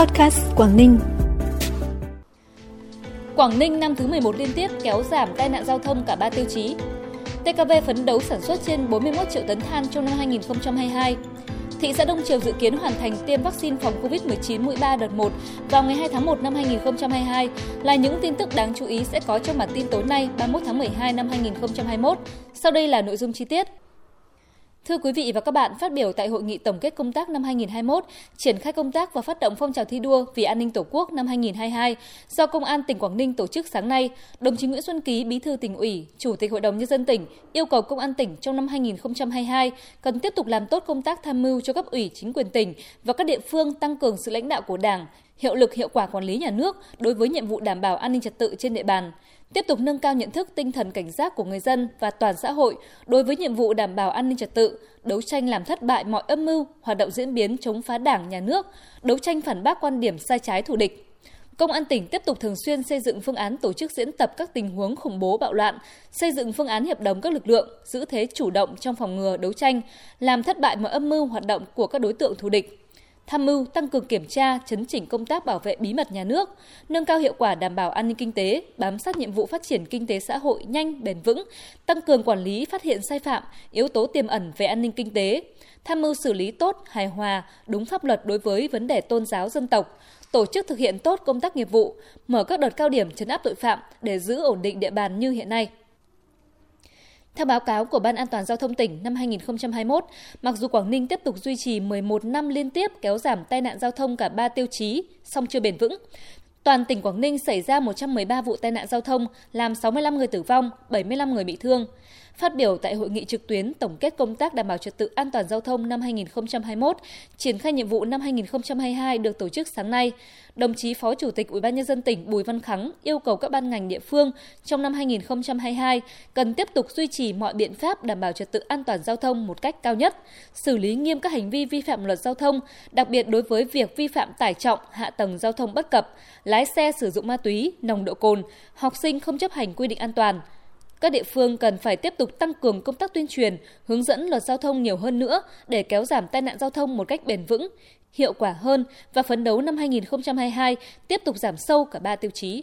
Podcast Quảng Ninh. Quảng Ninh năm thứ 11 liên tiếp kéo giảm tai nạn giao thông cả 3 tiêu chí. TKV phấn đấu sản xuất trên 41 triệu tấn than trong năm 2022. Thị xã Đông Triều dự kiến hoàn thành tiêm vaccine phòng COVID-19 mũi 3 đợt 1 vào ngày 2 tháng 1 năm 2022 là những tin tức đáng chú ý sẽ có trong bản tin tối nay 31 tháng 12 năm 2021. Sau đây là nội dung chi tiết. Thưa quý vị và các bạn, phát biểu tại hội nghị tổng kết công tác năm 2021, triển khai công tác và phát động phong trào thi đua vì an ninh Tổ quốc năm 2022 do Công an tỉnh Quảng Ninh tổ chức sáng nay, đồng chí Nguyễn Xuân Ký, Bí thư tỉnh ủy, Chủ tịch Hội đồng nhân dân tỉnh yêu cầu Công an tỉnh trong năm 2022 cần tiếp tục làm tốt công tác tham mưu cho cấp ủy chính quyền tỉnh và các địa phương tăng cường sự lãnh đạo của Đảng, hiệu lực hiệu quả quản lý nhà nước đối với nhiệm vụ đảm bảo an ninh trật tự trên địa bàn tiếp tục nâng cao nhận thức tinh thần cảnh giác của người dân và toàn xã hội đối với nhiệm vụ đảm bảo an ninh trật tự, đấu tranh làm thất bại mọi âm mưu, hoạt động diễn biến chống phá Đảng, nhà nước, đấu tranh phản bác quan điểm sai trái thù địch. Công an tỉnh tiếp tục thường xuyên xây dựng phương án tổ chức diễn tập các tình huống khủng bố bạo loạn, xây dựng phương án hiệp đồng các lực lượng, giữ thế chủ động trong phòng ngừa đấu tranh, làm thất bại mọi âm mưu hoạt động của các đối tượng thù địch tham mưu tăng cường kiểm tra, chấn chỉnh công tác bảo vệ bí mật nhà nước, nâng cao hiệu quả đảm bảo an ninh kinh tế, bám sát nhiệm vụ phát triển kinh tế xã hội nhanh, bền vững, tăng cường quản lý phát hiện sai phạm, yếu tố tiềm ẩn về an ninh kinh tế, tham mưu xử lý tốt, hài hòa, đúng pháp luật đối với vấn đề tôn giáo dân tộc, tổ chức thực hiện tốt công tác nghiệp vụ, mở các đợt cao điểm chấn áp tội phạm để giữ ổn định địa bàn như hiện nay. Theo báo cáo của Ban An toàn Giao thông tỉnh năm 2021, mặc dù Quảng Ninh tiếp tục duy trì 11 năm liên tiếp kéo giảm tai nạn giao thông cả 3 tiêu chí, song chưa bền vững, Toàn tỉnh Quảng Ninh xảy ra 113 vụ tai nạn giao thông, làm 65 người tử vong, 75 người bị thương. Phát biểu tại hội nghị trực tuyến tổng kết công tác đảm bảo trật tự an toàn giao thông năm 2021, triển khai nhiệm vụ năm 2022 được tổ chức sáng nay, đồng chí Phó Chủ tịch Ủy ban nhân dân tỉnh Bùi Văn Khắng yêu cầu các ban ngành địa phương trong năm 2022 cần tiếp tục duy trì mọi biện pháp đảm bảo trật tự an toàn giao thông một cách cao nhất, xử lý nghiêm các hành vi vi phạm luật giao thông, đặc biệt đối với việc vi phạm tải trọng, hạ tầng giao thông bất cập, lái xe sử dụng ma túy, nồng độ cồn, học sinh không chấp hành quy định an toàn, các địa phương cần phải tiếp tục tăng cường công tác tuyên truyền, hướng dẫn luật giao thông nhiều hơn nữa để kéo giảm tai nạn giao thông một cách bền vững, hiệu quả hơn và phấn đấu năm 2022 tiếp tục giảm sâu cả ba tiêu chí.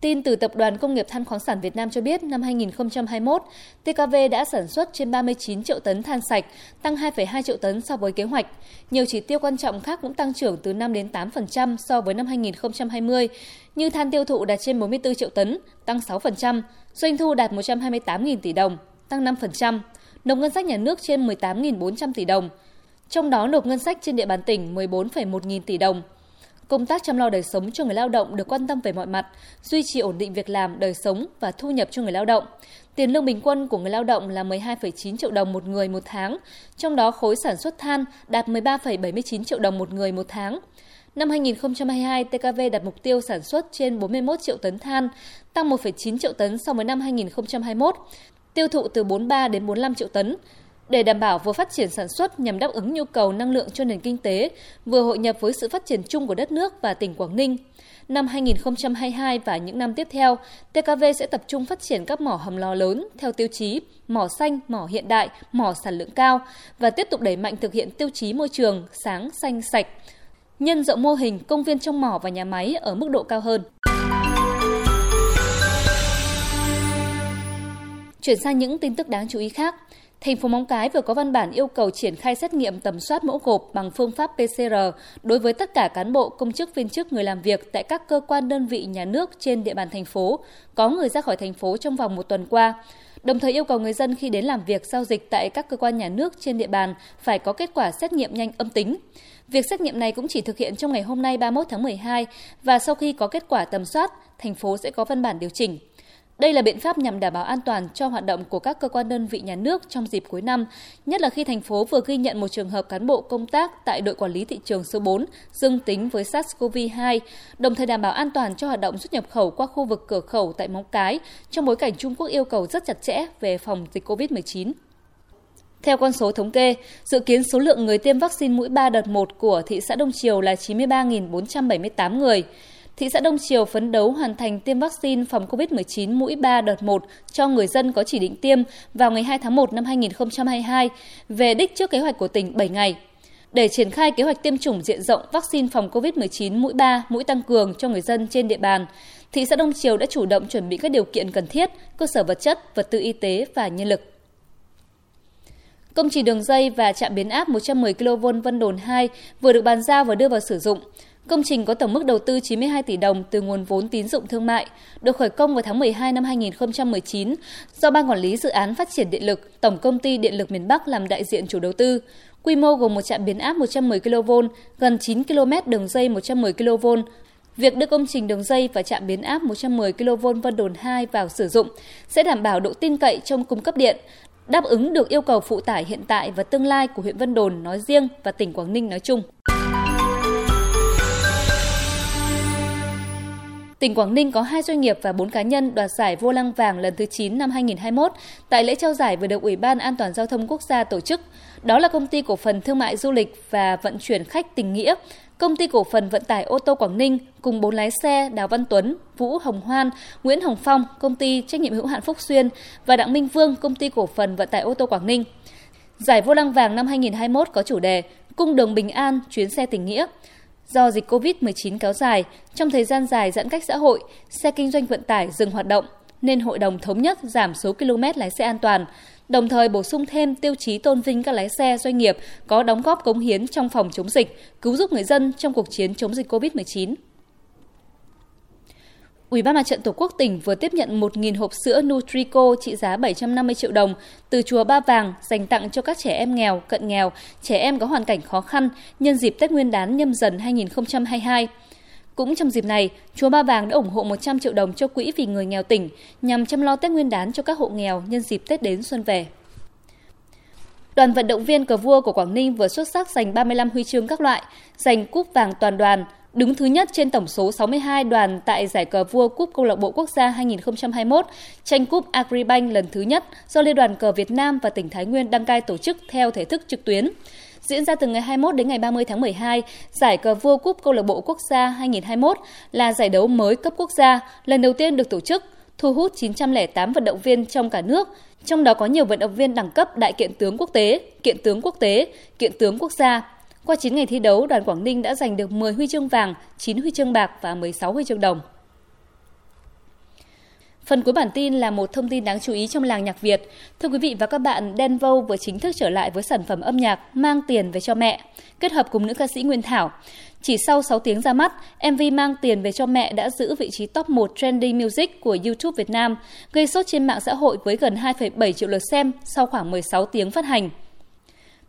Tin từ Tập đoàn Công nghiệp Than khoáng sản Việt Nam cho biết năm 2021, TKV đã sản xuất trên 39 triệu tấn than sạch, tăng 2,2 triệu tấn so với kế hoạch. Nhiều chỉ tiêu quan trọng khác cũng tăng trưởng từ 5 đến 8% so với năm 2020, như than tiêu thụ đạt trên 44 triệu tấn, tăng 6%, doanh thu đạt 128.000 tỷ đồng, tăng 5%, nộp ngân sách nhà nước trên 18.400 tỷ đồng. Trong đó nộp ngân sách trên địa bàn tỉnh 14,1 nghìn tỷ đồng, Công tác chăm lo đời sống cho người lao động được quan tâm về mọi mặt, duy trì ổn định việc làm, đời sống và thu nhập cho người lao động. Tiền lương bình quân của người lao động là 12,9 triệu đồng một người một tháng, trong đó khối sản xuất than đạt 13,79 triệu đồng một người một tháng. Năm 2022, TKV đặt mục tiêu sản xuất trên 41 triệu tấn than, tăng 1,9 triệu tấn so với năm 2021, tiêu thụ từ 43 đến 45 triệu tấn, để đảm bảo vừa phát triển sản xuất nhằm đáp ứng nhu cầu năng lượng cho nền kinh tế, vừa hội nhập với sự phát triển chung của đất nước và tỉnh Quảng Ninh. Năm 2022 và những năm tiếp theo, TKV sẽ tập trung phát triển các mỏ hầm lò lớn theo tiêu chí mỏ xanh, mỏ hiện đại, mỏ sản lượng cao và tiếp tục đẩy mạnh thực hiện tiêu chí môi trường sáng, xanh, sạch, nhân rộng mô hình công viên trong mỏ và nhà máy ở mức độ cao hơn. Chuyển sang những tin tức đáng chú ý khác. Thành phố Móng Cái vừa có văn bản yêu cầu triển khai xét nghiệm tầm soát mẫu gộp bằng phương pháp PCR đối với tất cả cán bộ, công chức, viên chức, người làm việc tại các cơ quan đơn vị nhà nước trên địa bàn thành phố có người ra khỏi thành phố trong vòng một tuần qua. Đồng thời yêu cầu người dân khi đến làm việc giao dịch tại các cơ quan nhà nước trên địa bàn phải có kết quả xét nghiệm nhanh âm tính. Việc xét nghiệm này cũng chỉ thực hiện trong ngày hôm nay 31 tháng 12 và sau khi có kết quả tầm soát, thành phố sẽ có văn bản điều chỉnh. Đây là biện pháp nhằm đảm bảo an toàn cho hoạt động của các cơ quan đơn vị nhà nước trong dịp cuối năm, nhất là khi thành phố vừa ghi nhận một trường hợp cán bộ công tác tại đội quản lý thị trường số 4 dương tính với SARS-CoV-2, đồng thời đảm bảo an toàn cho hoạt động xuất nhập khẩu qua khu vực cửa khẩu tại Móng Cái trong bối cảnh Trung Quốc yêu cầu rất chặt chẽ về phòng dịch COVID-19. Theo con số thống kê, dự kiến số lượng người tiêm vaccine mũi 3 đợt 1 của thị xã Đông Triều là 93.478 người thị xã Đông Triều phấn đấu hoàn thành tiêm vaccine phòng COVID-19 mũi 3 đợt 1 cho người dân có chỉ định tiêm vào ngày 2 tháng 1 năm 2022, về đích trước kế hoạch của tỉnh 7 ngày. Để triển khai kế hoạch tiêm chủng diện rộng vaccine phòng COVID-19 mũi 3, mũi tăng cường cho người dân trên địa bàn, thị xã Đông Triều đã chủ động chuẩn bị các điều kiện cần thiết, cơ sở vật chất, vật tư y tế và nhân lực. Công trình đường dây và trạm biến áp 110 kV Vân Đồn 2 vừa được bàn giao và đưa vào sử dụng. Công trình có tổng mức đầu tư 92 tỷ đồng từ nguồn vốn tín dụng thương mại, được khởi công vào tháng 12 năm 2019 do Ban Quản lý Dự án Phát triển Điện lực, Tổng Công ty Điện lực miền Bắc làm đại diện chủ đầu tư. Quy mô gồm một trạm biến áp 110 kV, gần 9 km đường dây 110 kV. Việc đưa công trình đường dây và trạm biến áp 110 kV Vân Đồn 2 vào sử dụng sẽ đảm bảo độ tin cậy trong cung cấp điện, đáp ứng được yêu cầu phụ tải hiện tại và tương lai của huyện Vân Đồn nói riêng và tỉnh Quảng Ninh nói chung. Tỉnh Quảng Ninh có 2 doanh nghiệp và 4 cá nhân đoạt giải vô lăng vàng lần thứ 9 năm 2021 tại lễ trao giải vừa được Ủy ban An toàn giao thông quốc gia tổ chức. Đó là công ty cổ phần thương mại du lịch và vận chuyển khách Tình Nghĩa, công ty cổ phần vận tải ô tô Quảng Ninh cùng bốn lái xe Đào Văn Tuấn, Vũ Hồng Hoan, Nguyễn Hồng Phong, công ty trách nhiệm hữu hạn Phúc Xuyên và Đặng Minh Vương, công ty cổ phần vận tải ô tô Quảng Ninh. Giải vô lăng vàng năm 2021 có chủ đề Cung đường bình an, chuyến xe tình nghĩa. Do dịch COVID-19 kéo dài, trong thời gian dài giãn cách xã hội, xe kinh doanh vận tải dừng hoạt động, nên hội đồng thống nhất giảm số km lái xe an toàn, đồng thời bổ sung thêm tiêu chí tôn vinh các lái xe doanh nghiệp có đóng góp cống hiến trong phòng chống dịch, cứu giúp người dân trong cuộc chiến chống dịch COVID-19. Ủy ban Mặt trận Tổ quốc tỉnh vừa tiếp nhận 1.000 hộp sữa Nutrico trị giá 750 triệu đồng từ chùa Ba Vàng dành tặng cho các trẻ em nghèo, cận nghèo, trẻ em có hoàn cảnh khó khăn nhân dịp Tết Nguyên đán nhâm dần 2022. Cũng trong dịp này, chùa Ba Vàng đã ủng hộ 100 triệu đồng cho quỹ vì người nghèo tỉnh nhằm chăm lo Tết Nguyên đán cho các hộ nghèo nhân dịp Tết đến xuân về. Đoàn vận động viên cờ vua của Quảng Ninh vừa xuất sắc giành 35 huy chương các loại, giành cúp vàng toàn đoàn, đứng thứ nhất trên tổng số 62 đoàn tại giải cờ vua Cúp Câu lạc bộ Quốc gia 2021, tranh cúp Agribank lần thứ nhất do Liên đoàn cờ Việt Nam và tỉnh Thái Nguyên đăng cai tổ chức theo thể thức trực tuyến. Diễn ra từ ngày 21 đến ngày 30 tháng 12, giải cờ vua Cúp Câu lạc bộ Quốc gia 2021 là giải đấu mới cấp quốc gia, lần đầu tiên được tổ chức, thu hút 908 vận động viên trong cả nước, trong đó có nhiều vận động viên đẳng cấp đại kiện tướng quốc tế, kiện tướng quốc tế, kiện tướng quốc gia. Qua 9 ngày thi đấu, đoàn Quảng Ninh đã giành được 10 huy chương vàng, 9 huy chương bạc và 16 huy chương đồng. Phần cuối bản tin là một thông tin đáng chú ý trong làng nhạc Việt. Thưa quý vị và các bạn, Đen Vâu vừa chính thức trở lại với sản phẩm âm nhạc Mang tiền về cho mẹ, kết hợp cùng nữ ca sĩ Nguyên Thảo. Chỉ sau 6 tiếng ra mắt, MV Mang tiền về cho mẹ đã giữ vị trí top 1 trending music của YouTube Việt Nam, gây sốt trên mạng xã hội với gần 2,7 triệu lượt xem sau khoảng 16 tiếng phát hành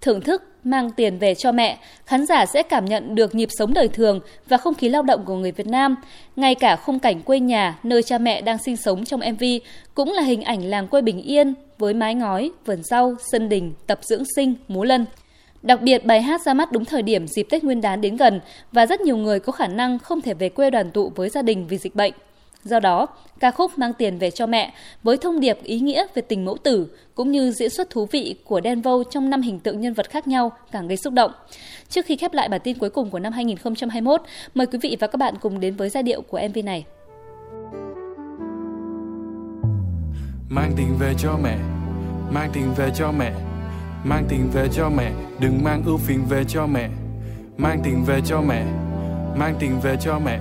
thưởng thức, mang tiền về cho mẹ, khán giả sẽ cảm nhận được nhịp sống đời thường và không khí lao động của người Việt Nam. Ngay cả khung cảnh quê nhà, nơi cha mẹ đang sinh sống trong MV, cũng là hình ảnh làng quê bình yên với mái ngói, vườn rau, sân đình, tập dưỡng sinh, múa lân. Đặc biệt, bài hát ra mắt đúng thời điểm dịp Tết Nguyên đán đến gần và rất nhiều người có khả năng không thể về quê đoàn tụ với gia đình vì dịch bệnh. Do đó, ca khúc mang tiền về cho mẹ với thông điệp ý nghĩa về tình mẫu tử cũng như diễn xuất thú vị của Đen Vâu trong năm hình tượng nhân vật khác nhau càng gây xúc động. Trước khi khép lại bản tin cuối cùng của năm 2021, mời quý vị và các bạn cùng đến với giai điệu của MV này. Mang tiền về cho mẹ, mang tiền về cho mẹ, mang tiền về cho mẹ, đừng mang ưu phiền về cho mẹ. Mang tiền về cho mẹ, mang tiền về cho mẹ,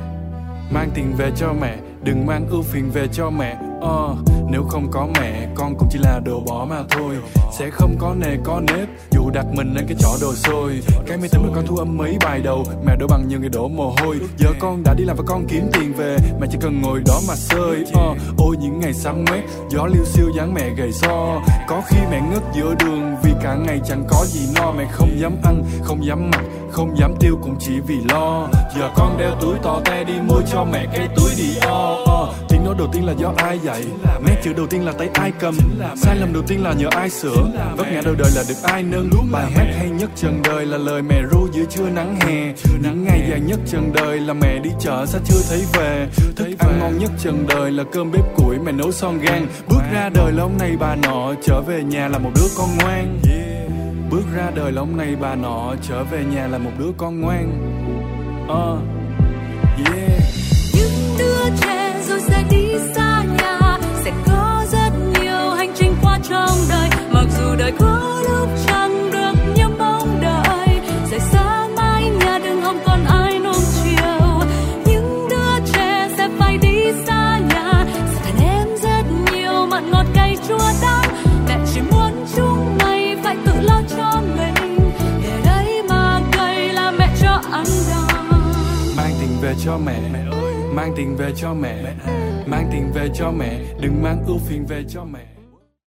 mang tiền về cho mẹ đừng mang ưu phiền về cho mẹ uh, nếu không có mẹ con cũng chỉ là đồ bỏ mà thôi. Sẽ không có nề có nếp dù đặt mình lên cái chỏ đồ xôi. Cái máy tính mà con thu âm mấy bài đầu mẹ đổ bằng nhiều người đổ mồ hôi. Giờ con đã đi làm và con kiếm tiền về mẹ chỉ cần ngồi đó mà sơi uh, ờ, ôi những ngày sáng mét gió liêu siêu dáng mẹ gầy so có khi mẹ ngất giữa đường vì cả ngày chẳng có gì no. Mẹ không dám ăn không dám mặc không dám tiêu cũng chỉ vì lo. Giờ con đeo túi to te đi mua cho mẹ cái túi đi o tiếng nói đầu tiên là do ai dạy? Nét chữ đầu tiên là tay ai cầm? Sai lầm đầu tiên là nhờ ai sửa? Vấp ngã đầu đời là được ai nâng? Bài hát hay nhất trần đời là lời mẹ ru giữa trưa nắng hè. Nắng ngày dài nhất trần đời là mẹ đi chợ sao chưa thấy về. Thức ăn ngon nhất trần đời là cơm bếp củi mẹ nấu son gan bước ra đời là ông này bà nọ trở về nhà là một đứa con ngoan. Bước ra đời là ông này bà nọ trở về nhà là một đứa con ngoan. Uh, sẽ đi xa nhà sẽ có rất nhiều hành trình qua trong đời. Mặc dù đời có lúc chẳng được như mong đợi sẽ xa mai nhà đừng hòng còn ai nương chiều. Những đứa trẻ sẽ phải đi xa nhà sẽ đem rất nhiều mặn ngọt cay chua đắng. Mẹ chỉ muốn chúng ngay phải tự lo cho mình để đấy mà cay là mẹ, cho ăn đòn. Mang tình về cho mẹ mang tiền về cho mẹ. Mang tiền về cho mẹ. Đừng mang ưu phiền về cho mẹ.